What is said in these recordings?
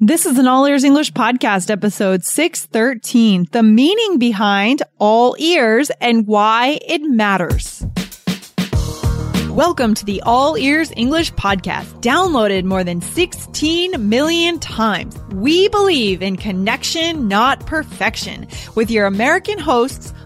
This is an All Ears English podcast, episode 613 The meaning behind all ears and why it matters. Welcome to the All Ears English podcast, downloaded more than 16 million times. We believe in connection, not perfection, with your American hosts,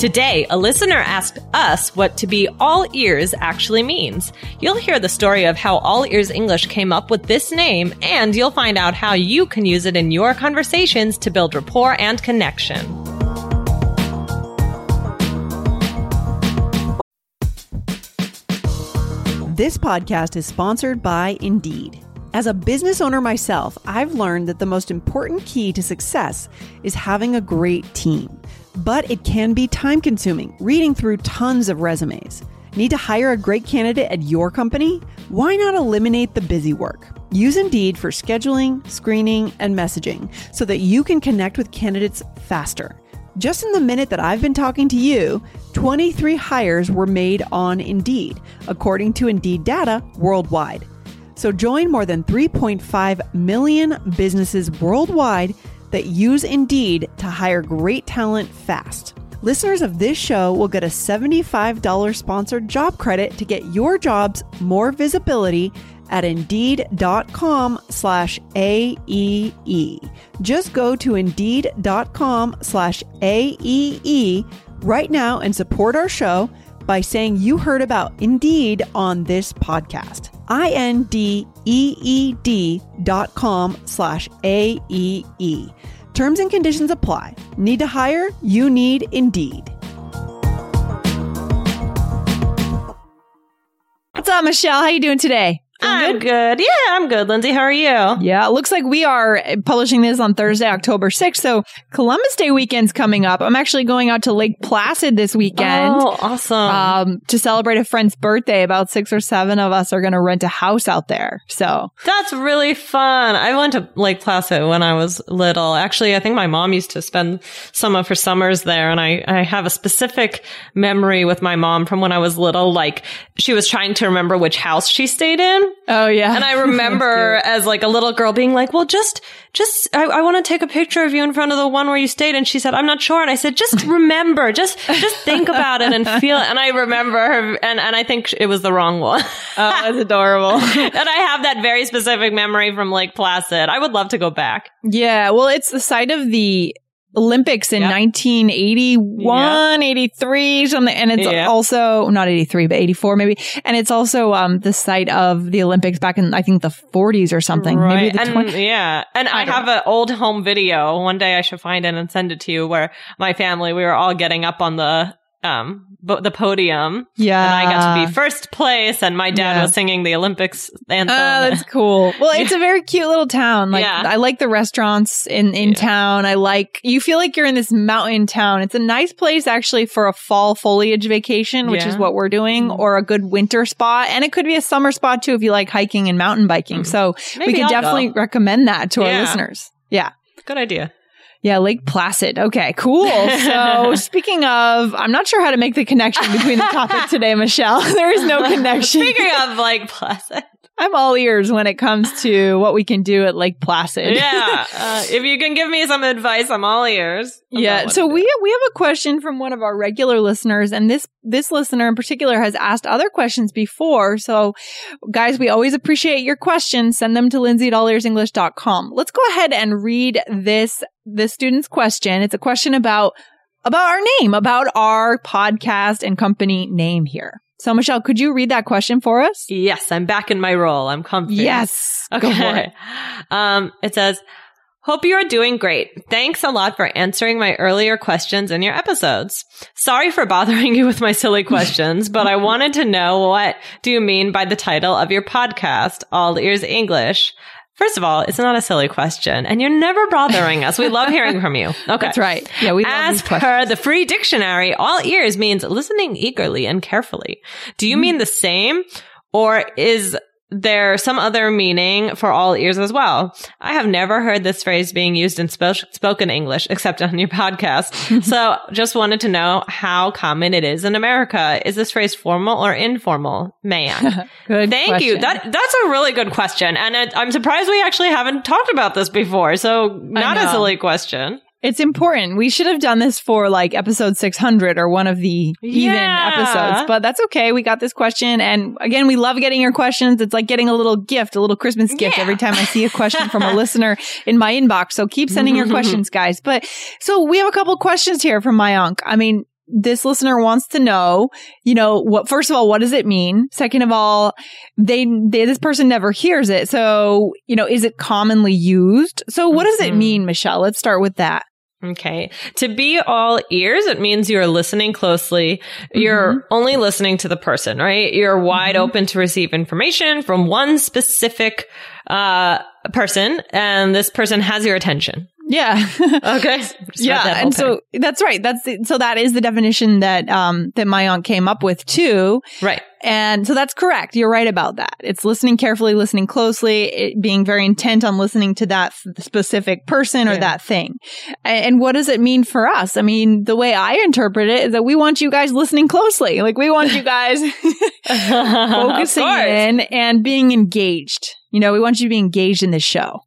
Today, a listener asked us what to be all ears actually means. You'll hear the story of how All Ears English came up with this name, and you'll find out how you can use it in your conversations to build rapport and connection. This podcast is sponsored by Indeed. As a business owner myself, I've learned that the most important key to success is having a great team. But it can be time consuming reading through tons of resumes. Need to hire a great candidate at your company? Why not eliminate the busy work? Use Indeed for scheduling, screening, and messaging so that you can connect with candidates faster. Just in the minute that I've been talking to you, 23 hires were made on Indeed, according to Indeed data worldwide. So join more than 3.5 million businesses worldwide that use Indeed to hire great talent fast. Listeners of this show will get a $75 sponsored job credit to get your jobs more visibility at indeed.com slash AEE. Just go to indeed.com slash AEE right now and support our show by saying you heard about Indeed on this podcast. I-N-D-E-E-D dot com slash A-E-E. Terms and conditions apply. Need to hire? You need Indeed. What's up, Michelle? How you doing today? I'm good? Yeah, I'm good, Lindsay. How are you? Yeah, it looks like we are publishing this on Thursday, October 6th. So Columbus Day weekend's coming up. I'm actually going out to Lake Placid this weekend. Oh, awesome. Um, to celebrate a friend's birthday. About six or seven of us are going to rent a house out there. So That's really fun. I went to Lake Placid when I was little. Actually, I think my mom used to spend some of her summers there. And I, I have a specific memory with my mom from when I was little. Like she was trying to remember which house she stayed in. Oh yeah. And I remember as like a little girl being like, well, just, just, I, I want to take a picture of you in front of the one where you stayed. And she said, I'm not sure. And I said, just remember, just, just think about it and feel it. And I remember her and, and I think it was the wrong one. oh, that's adorable. and I have that very specific memory from Lake Placid. I would love to go back. yeah. Well, it's the site of the Olympics in Yep. 1981, 83, something. And it's Yep. also not 83, but 84 maybe. And it's also, um, the site of the Olympics back in, I think the 40s or something. Maybe the and 20s. yeah. And I, I have an old home video. One day I should find it and send it to you where my family, we were all getting up on the, um, bo- the podium. Yeah. And I got to be first place and my dad Yeah. was singing the Olympics anthem. Oh, that's cool. Well, it's a very cute little town. Like Yeah. I like the restaurants in in town. I like you feel like you're in this mountain town. It's a nice place actually for a fall foliage vacation, which is what we're doing, Mhm. or a good winter spot. And it could be a summer spot too if you like hiking and mountain biking. Mhm. So Maybe we could I'll definitely go. recommend that to our listeners. Yeah. Good idea. Yeah, Lake Placid. Okay, cool. So speaking of, I'm not sure how to make the connection between the topic today, Michelle. There is no connection. Speaking of Lake Placid. I'm all ears when it comes to what we can do at Lake Placid. Yeah. Uh, if you can give me some advice, I'm all ears. Yeah. So we we have a question from one of our regular listeners, and this this listener in particular has asked other questions before. So, guys, we always appreciate your questions. Send them to Lindsay at allearsenglish.com. Let's go ahead and read this this student's question. It's a question about about our name, about our podcast and company name here. So, Michelle, could you read that question for us? Yes, I'm back in my role. I'm comfy. Yes. Go for it. Okay. Um, it says, Hope you are doing great. Thanks a lot for answering my earlier questions in your episodes. Sorry for bothering you with my silly questions, but I wanted to know what do you mean by the title of your podcast, All Ears English? First of all, it's not a silly question, and you're never bothering us. We love hearing from you. Okay. That's right. Yeah, we love As per the free dictionary, all ears means listening eagerly and carefully. Do you mm. mean the same, or is there some other meaning for all ears as well? I have never heard this phrase being used in spo- spoken English except on your podcast. so just wanted to know how common it is in America. Is this phrase formal or informal? Man. Good Thank you. That that's a really good question, and it, I'm surprised we actually haven't talked about this before. So not a silly question. It's important. We should have done this for like episode 600 or one of the even Yeah. episodes, but that's okay. We got this question. And again, we love getting your questions. It's like getting a little gift, a little Christmas gift Yeah. every time I see a question from a listener in my inbox. So keep sending your questions, guys. But so we have a couple questions here from my unc. I mean, this listener wants to know, you know, what, first of all, what does it mean? Second of all, they, they, this person never hears it. So, you know, is it commonly used? So what does it Mhm. mean, Michelle? Let's start with that. Okay. To be all ears, it means you're listening closely. You're only listening to the person, right? You're wide Mhm. open to receive information from one specific uh person, and this person has your attention. Yeah. Okay. Yeah. And so that's right. That's the, so that is the definition that, um, that my aunt came up with too. right. And so that's correct. You're right about that. It's listening carefully, listening closely, it being very intent on listening to that specific person or Yeah. that thing. And, what does it mean for us? I mean, the way I interpret it is that we want you guys listening closely. Like we want you guys focusing in and being engaged. You know, we want you to be engaged in this show.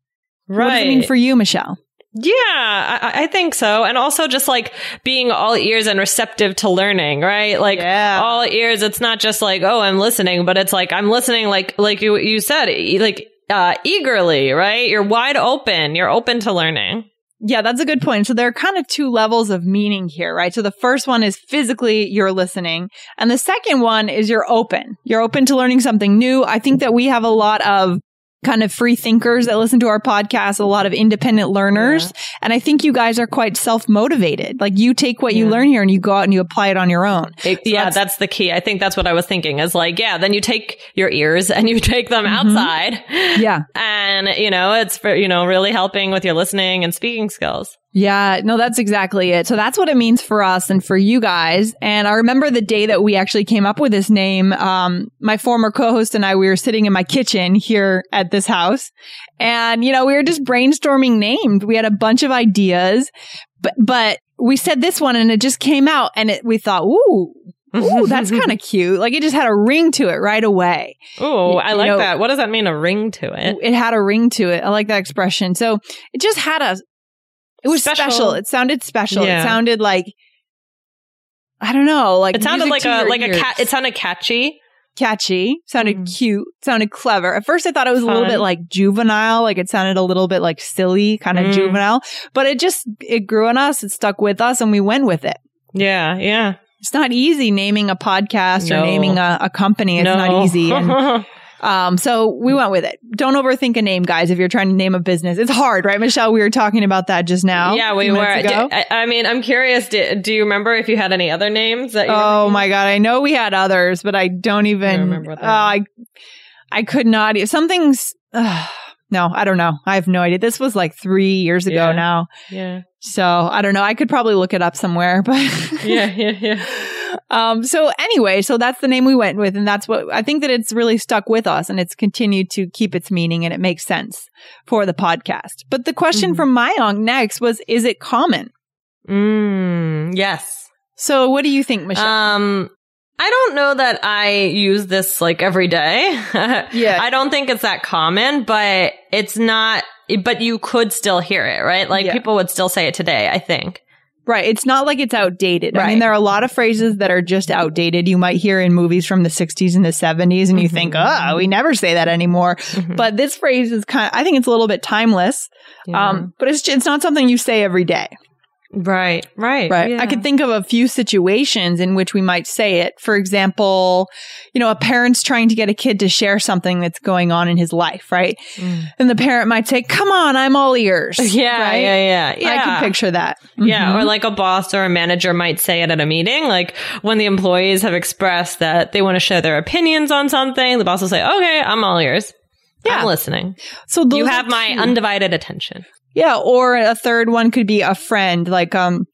Right. What does it mean for you, Michelle? Yeah, I, I think so. And also just like being all ears and receptive to learning, right? Like Yeah. all ears, it's not just like, oh, I'm listening, but it's like, I'm listening, like, like you, you said, like, uh, eagerly, right? You're wide open. You're open to learning. Yeah, that's a good point. So there are kind of two levels of meaning here, right? So the first one is physically you're listening. And the second one is you're open. You're open to learning something new. I think that we have a lot of kind of free thinkers that listen to our podcast, a lot of independent learners. And I think you guys are quite self motivated. Like you take what you learn here and you go out and you apply it on your own. yeah, that's- that's, the key. I think that's what I was thinking is like, yeah, then you take your ears and you take them Mhm. outside. Yeah. And, you know, it's for, you know, really helping with your listening and speaking skills. Yeah, no, that's exactly it. So that's what it means for us and for you guys. And I remember the day that we actually came up with this name. Um, my former co-host and I, we were sitting in my kitchen here at this house and, you know, we were just brainstorming names. We had a bunch of ideas, but, but we said this one and it just came out and it, we thought, ooh, ooh, that's kind of cute. Like it just had a ring to it right away. Oh, I you like know- that. What does that mean? A ring to it? It had a ring to it. I like that expression. So it just had a, it was Special. special. It sounded special. Yeah. It sounded like, I don't know, like It sounded like a, like a cat. It sounded catchy. catchy, sounded Mhm. cute, sounded clever. At first I thought it was a little bit like juvenile, like it sounded a little bit like silly, kind of Mm. juvenile, but it just, it grew on us. It stuck with us and we went with it. Yeah, yeah. It's not easy naming a podcast or naming a, a company. It's no. not easy. And Um, so we went with it. Don't overthink a name, guys, if you're trying to name a business. It's hard, right, Michelle? We were talking about that just now. yeah, we were. minutes ago. D- I, I mean, I'm curious. Do, do you remember if you had any other names that? You Oh my God. I know we had others, but I don't even, remember what uh, I, I could not, something's, uh, no, I don't know. I have no idea. This was like three years ago Yeah. now. Yeah, So I don't know. I could probably look it up somewhere, but yeah, yeah, yeah. Um, so anyway, so that's the name we went with. And that's what I think that it's really stuck with us and it's continued to keep its meaning and it makes sense for the podcast. But the question Mhm. from Mayong next was, is it common? Mm, yes. So what do you think, Michelle? Um, I don't know that I use this like every day. Yeah. I don't think it's that common, but it's not. But you could still hear it, right? Like Yeah. people would still say it today. I think. Right. It's not like it's outdated. I Right. mean, there are a lot of phrases that are just outdated. You might hear in movies from the 60s and the 70s and you Mhm. think, oh, we never say that anymore. Mhm. But this phrase is kind of, I think it's a little bit timeless. Yeah. Um, but it's, it's not something you say every day. Right, right, Right. yeah. I could think of a few situations in which we might say it. For example, you know, a parent's trying to get a kid to share something that's going on in his life, right? Mm. And the parent might say, come on, I'm all ears. Yeah, right? yeah, yeah, yeah. I can picture that. Yeah, Mhm. or like a boss or a manager might say it at a meeting, like when the employees have expressed that they want to share their opinions on something, the boss will say, "Okay, I'm all ears." Yeah. I'm listening. So you have my undivided attention. Yeah, or a third one could be a friend, like um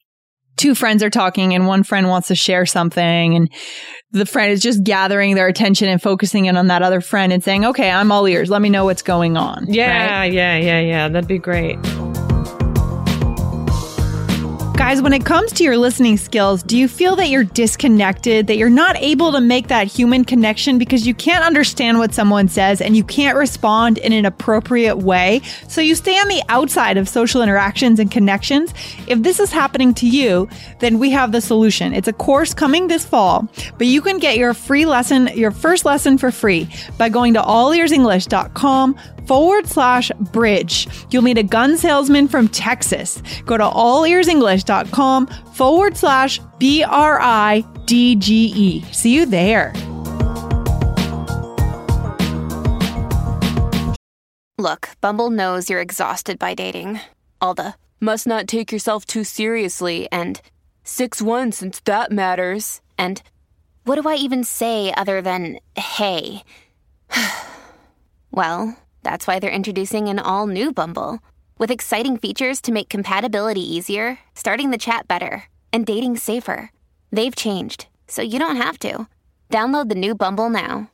two friends are talking and one friend wants to share something and the friend is just gathering their attention and focusing in on that other friend and saying, "Okay, I'm all ears. Let me know what's going on." Yeah, right? yeah, yeah, yeah. That'd be great. Guys, when it comes to your listening skills, do you feel that you're disconnected, that you're not able to make that human connection because you can't understand what someone says and you can't respond in an appropriate way? So you stay on the outside of social interactions and connections? If this is happening to you, then we have the solution. It's a course coming this fall, but you can get your free lesson, your first lesson for free by going to allearsenglish.com forward slash bridge. You'll meet a gun salesman from Texas. Go to allearsenglish.com forward slash B R I D G E. See you there. Look, Bumble knows you're exhausted by dating. All the must not take yourself too seriously and 6 1 since that matters. And what do I even say other than hey? well, that's why they're introducing an all new Bumble with exciting features to make compatibility easier, starting the chat better, and dating safer. They've changed, so you don't have to. Download the new Bumble now.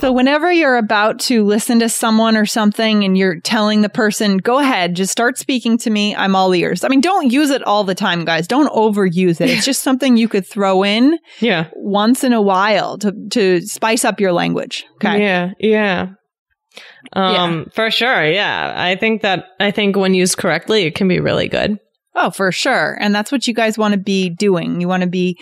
So, whenever you're about to listen to someone or something and you're telling the person, go ahead, just start speaking to me, I'm all ears. I mean, don't use it all the time, guys. Don't overuse it. It's just something you could throw in Yeah. once in a while to, to spice up your language. Okay. Yeah, yeah. Um, for sure. Yeah. I think that, I think when used correctly, it can be really good. Oh, for sure. And that's what you guys want to be doing. You want to be,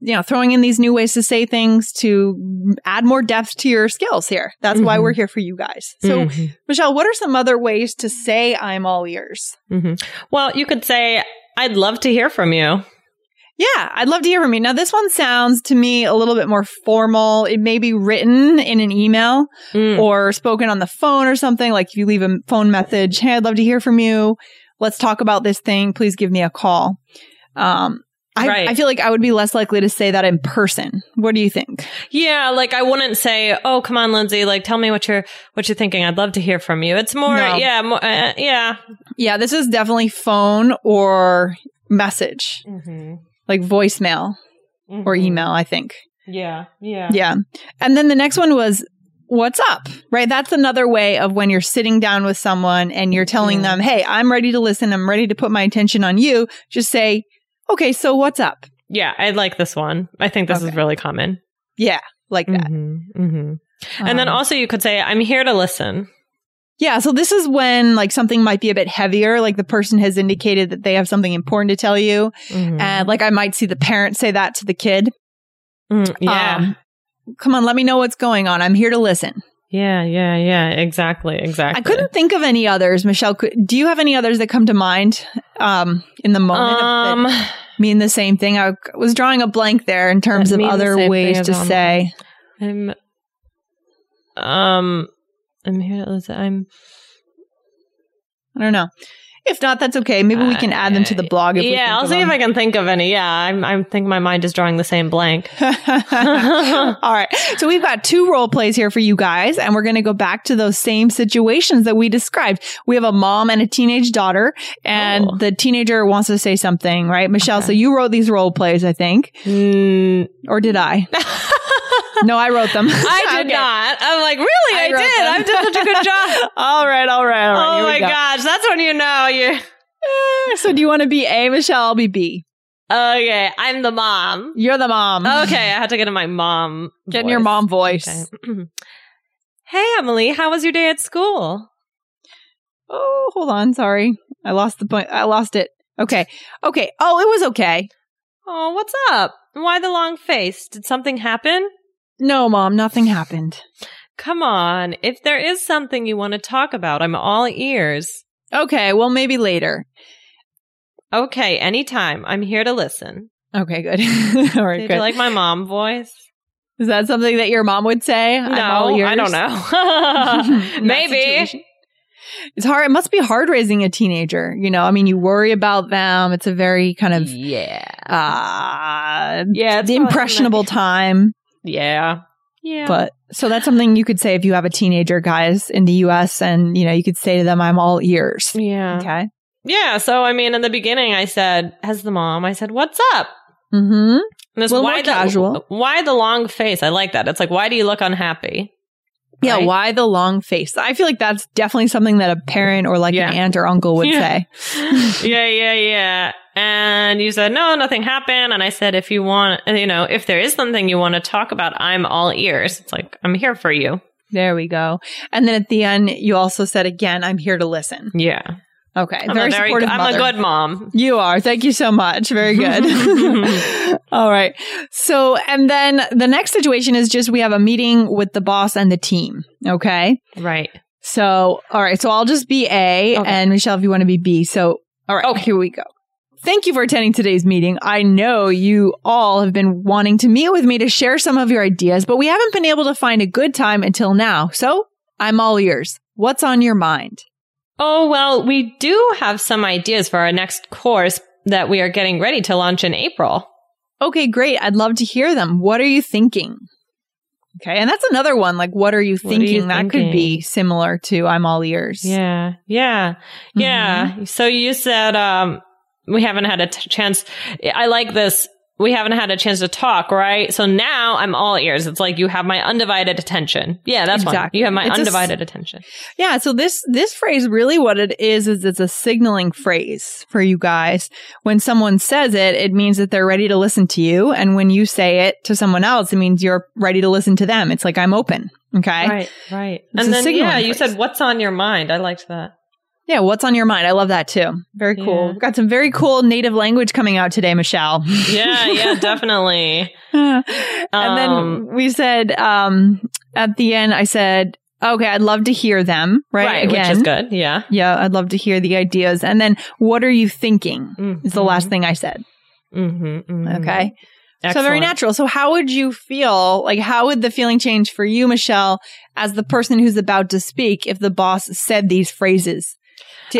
you know, throwing in these new ways to say things to add more depth to your skills here. That's why Mhm. we're here for you guys. So, Mhm. Michelle, what are some other ways to say I'm all ears? Mhm. Well, you could say, I'd love to hear from you. Yeah, I'd love to hear from you. Now, this one sounds to me a little bit more formal. It may be written in an email Mm. or spoken on the phone or something. Like if you leave a phone message, hey, I'd love to hear from you. Let's talk about this thing. Please give me a call. Um, I, Right. I feel like I would be less likely to say that in person. What do you think? Yeah, like I wouldn't say, "Oh, come on, Lindsay, like tell me what you're what you're thinking. I'd love to hear from you." It's more, No. yeah, more, uh, yeah. Yeah, this is definitely phone or message, Mm-hmm. Like voicemail or email, I think. Yeah, yeah, Yeah. And then the next one was, what's up? Right? That's another way of when you're sitting down with someone and you're telling Yeah. them, hey, I'm ready to listen. I'm ready to put my attention on you. Just say, okay, so what's up? yeah. I like this one. I think this is really common. Yeah, like that. Mm-hmm. Mm-hmm. And then Um, also, you could say, "I'm here to listen." Yeah, so this is when like something might be a bit heavier, like the person has indicated that they have something important to tell you. Mhm. And like I might see the parent say that to the kid. Mm, yeah, Um, come on, let me know what's going on. I'm here to listen. yeah, yeah, yeah. Exactly, exactly. I couldn't think of any others. Michelle, do you have any others that come to mind um, in the moment Um, mean the same thing? I was drawing a blank there in terms of other ways to say. I'm, um, I'm here to listen. I'm. I don't know. If not, that's okay. Maybe we can add them to the blog. If yeah, I'll see if. I can think of any. Yeah, I'm. I think my mind is drawing the same blank. All right. So we've got two role plays here for you guys, and we're going to go back to those same situations that we described. We have a mom and a teenage daughter, and Oh. the teenager wants to say something, right? Michelle, Okay. so you wrote these role plays, I think. Mm, Or did I? no, I wrote them. I did Okay. not. I'm like, really? I I, did. them. I did such a good job. all right, all right, all right. oh my go. gosh, that's when you know you. So do you want to be A, Michelle? I'll be B. Okay, I'm the mom. You're the mom. Okay, I had to get in my mom. Get in your mom voice. Okay. hey, Emily, how was your day at school? Oh, hold on. Sorry. I lost the point. I lost it. Okay. Okay. Oh, it was okay. Oh, what's up? Why the long face? Did something happen? No, mom, nothing happened. Come on. If there is something you want to talk about, I'm all ears. Okay. Well, maybe later. Okay, anytime. I'm here to listen. Okay, good. all right, Did good. you like my mom voice? Is that something that your mom would say? No? I don't know. Maybe. situation? It's hard. It must be hard raising a teenager. You know, I mean, you worry about them. It's a very kind of Yeah. uh Yeah, impressionable time. That- Yeah. Yeah. But so that's something you could say if you have a teenager, guys, in the US, and you know, you could say to them, I'm all ears. yeah. Okay. Yeah. So, I mean, in the beginning, I said, as the mom, I said, what's up? Mm-hmm. And it's Little why more the, casual. Why the long face? I like that. It's like, why do you look unhappy? Yeah. Right? Why the long face? I feel like that's definitely something that a parent or like Yeah. an aunt or uncle would Yeah. say. yeah, yeah, yeah. And you said, no, nothing happened. And I said, if you want, you know, if there is something you want to talk about, I'm all ears. It's like, I'm here for you. There we go. And then at the end, you also said again, I'm here to listen. Yeah. Okay. I'm, very a, very, supportive I'm mother. a good mom. You are. Thank you so much. Very good. All right. So, and then the next situation is just we have a meeting with the boss and the team. Okay. Right. So, all right. So I'll just be A Okay. and Michelle, if you want to be B. So, all right. Okay. Here we go. Thank you for attending today's meeting. I know you all have been wanting to meet with me to share some of your ideas, but we haven't been able to find a good time until now. So I'm all ears. What's on your mind? Oh, well, we do have some ideas for our next course that we are getting ready to launch in April. Okay, great. I'd love to hear them. What are you thinking? Okay. And that's another one. Like, what are you What are you thinking? that could be similar to I'm all ears. Yeah. Yeah. Yeah. Mm-hmm. So you said, um, we haven't had a t- chance. I like this. We haven't had a chance to talk, right? So now I'm all ears. It's like you have my undivided attention. Yeah, that's one. You have my It's a undivided attention. Yeah. So this, this phrase really what it is, is it's a signaling phrase for you guys. When someone says it, it means that they're ready to listen to you. And when you say it to someone else, it means you're ready to listen to them. It's like, I'm open. Okay. Right. Right. It's and then, yeah, you said, what's on your mind? I liked that. Yeah. What's on your mind? I love that too. Very cool. Yeah. We've got some very cool native language coming out today, Michelle. Yeah. Yeah, definitely. and Um, then we said um at the end i said okay i'd love to hear them right, Which again is good. Yeah. yeah i'd love to hear the ideas and then what are you thinking is the last thing i said Mm-hmm, okay so very natural so how would you feel like how would the feeling change for you michelle as the person who's about to speak if the boss said these phrases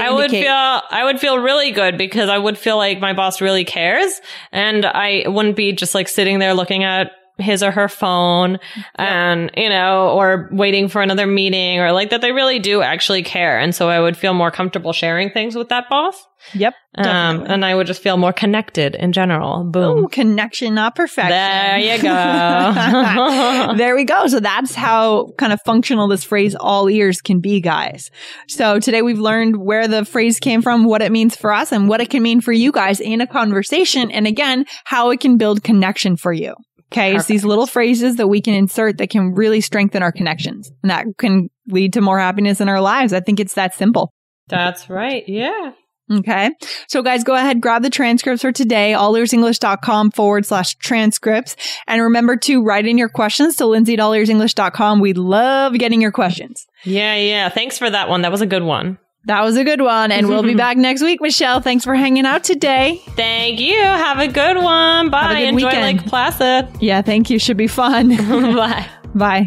I would feel I would feel really good because I would feel like my boss really cares and I wouldn't be just like sitting there looking at his or her phone and you know or waiting for another meeting or like that they really do actually care and so I would feel more comfortable sharing things with that boss yep um, and I would just feel more connected in general boom Ooh, connection not perfection there you go there we go. So that's how kind of functional this phrase all ears can be, guys. So today we've learned where the phrase came from, what it means for us, and what it can mean for you guys in a conversation. And again, how it can build connection for you. Okay. It's these little phrases that we can insert that can really strengthen our connections and that can lead to more happiness in our lives. I think it's that simple. that's right yeah Okay. So guys, go ahead, grab the transcripts for today, allearsenglish.com forward slash transcripts. And remember to write in your questions to lindsay at allearsenglish.com. We love getting your questions. yeah yeah thanks for that one that was a good one That was a good one. And we'll be back next week, Michelle. Thanks for hanging out today. Thank you. Have a good one. Bye. good Enjoy weekend. Lake Placid. Yeah, thank you. Should be fun. Bye. Bye.